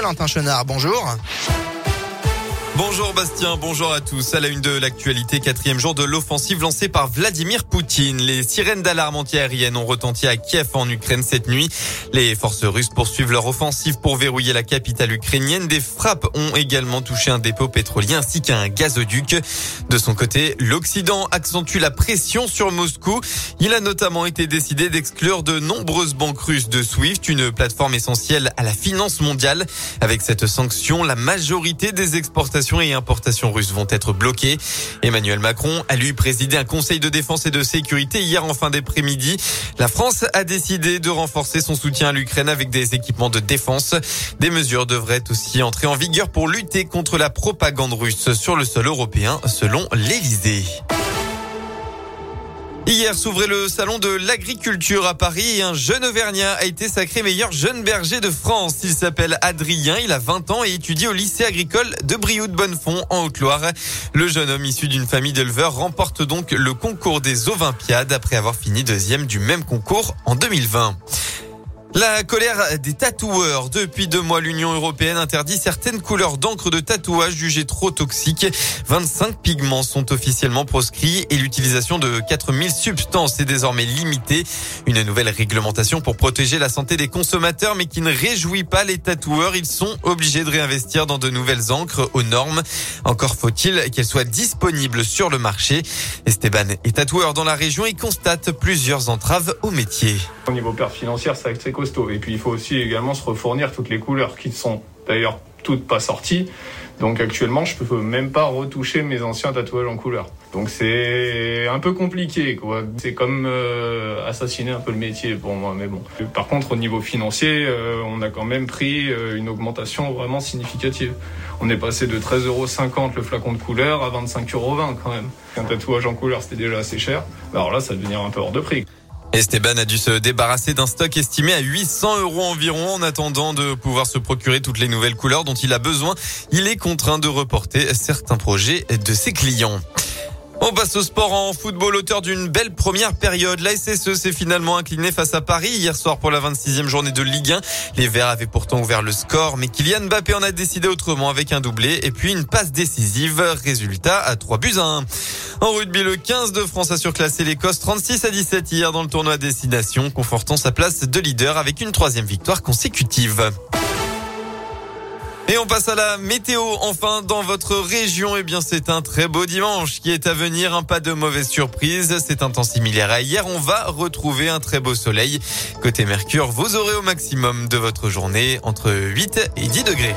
Valentin Chenard, bonjour. Bonjour Bastien, bonjour à tous. À la une de l'actualité, quatrième jour de l'offensive lancée par Vladimir Poutine. Les sirènes d'alarme antiaérienne ont retenti à Kiev en Ukraine cette nuit. Les forces russes poursuivent leur offensive pour verrouiller la capitale ukrainienne. Des frappes ont également touché un dépôt pétrolier ainsi qu'un gazoduc. De son côté, l'Occident accentue la pression sur Moscou. Il a notamment été décidé d'exclure de nombreuses banques russes de SWIFT, une plateforme essentielle à la finance mondiale. Avec cette sanction, la majorité des exportations et importations russes vont être bloquées. Emmanuel Macron a lui présidé un conseil de défense et de sécurité hier en fin d'après-midi. La France a décidé de renforcer son soutien à l'Ukraine avec des équipements de défense. Des mesures devraient aussi entrer en vigueur pour lutter contre la propagande russe sur le sol européen selon l'Élysée. Hier s'ouvrait le salon de l'agriculture à Paris et un jeune Auvergnat a été sacré meilleur jeune berger de France. Il s'appelle Adrien, il a 20 ans et étudie au lycée agricole de Brioude-Bonnefond en Haute-Loire. Le jeune homme issu d'une famille d'éleveurs remporte donc le concours des Olympiades après avoir fini deuxième du même concours en 2020. La colère des tatoueurs. Depuis deux mois, l'Union européenne interdit certaines couleurs d'encre de tatouage jugées trop toxiques. 25 pigments sont officiellement proscrits et l'utilisation de 4000 substances est désormais limitée. Une nouvelle réglementation pour protéger la santé des consommateurs mais qui ne réjouit pas les tatoueurs. Ils sont obligés de réinvestir dans de nouvelles encres aux normes. Encore faut-il qu'elles soient disponibles sur le marché. Esteban est tatoueur dans la région et constate plusieurs entraves au métier. Et puis il faut aussi également se refournir toutes les couleurs qui ne sont d'ailleurs toutes pas sorties. Donc actuellement, je peux même pas retoucher mes anciens tatouages en couleur. Donc c'est un peu compliqué, quoi. C'est comme euh, assassiner un peu le métier pour moi, mais bon. Par contre, au niveau financier, euh, on a quand même pris euh, une augmentation vraiment significative. On est passé de 13,50 euros le flacon de couleur à 25,20 euros quand même. Un tatouage en couleur, c'était déjà assez cher. Alors là, ça devenir un peu hors de prix. Esteban a dû se débarrasser d'un stock estimé à 800 euros environ en attendant de pouvoir se procurer toutes les nouvelles couleurs dont il a besoin. Il est contraint de reporter certains projets de ses clients. On passe au sport en football, auteur d'une belle première période. La SSE s'est finalement incliné face à Paris hier soir pour la 26e journée de Ligue 1. Les Verts avaient pourtant ouvert le score, mais Kylian Mbappé en a décidé autrement avec un doublé et puis une passe décisive. Résultat à 3 buts à 1. En rugby, le 15 de France a surclassé l'Écosse 36 à 17 hier dans le tournoi Destination, confortant sa place de leader avec une troisième victoire consécutive. Et on passe à la météo. Enfin, dans votre région, eh bien, c'est un très beau dimanche qui est à venir. Un pas de mauvaise surprise. C'est un temps similaire à hier. On va retrouver un très beau soleil. Côté Mercure, vous aurez au maximum de votre journée entre 8 et 10 degrés.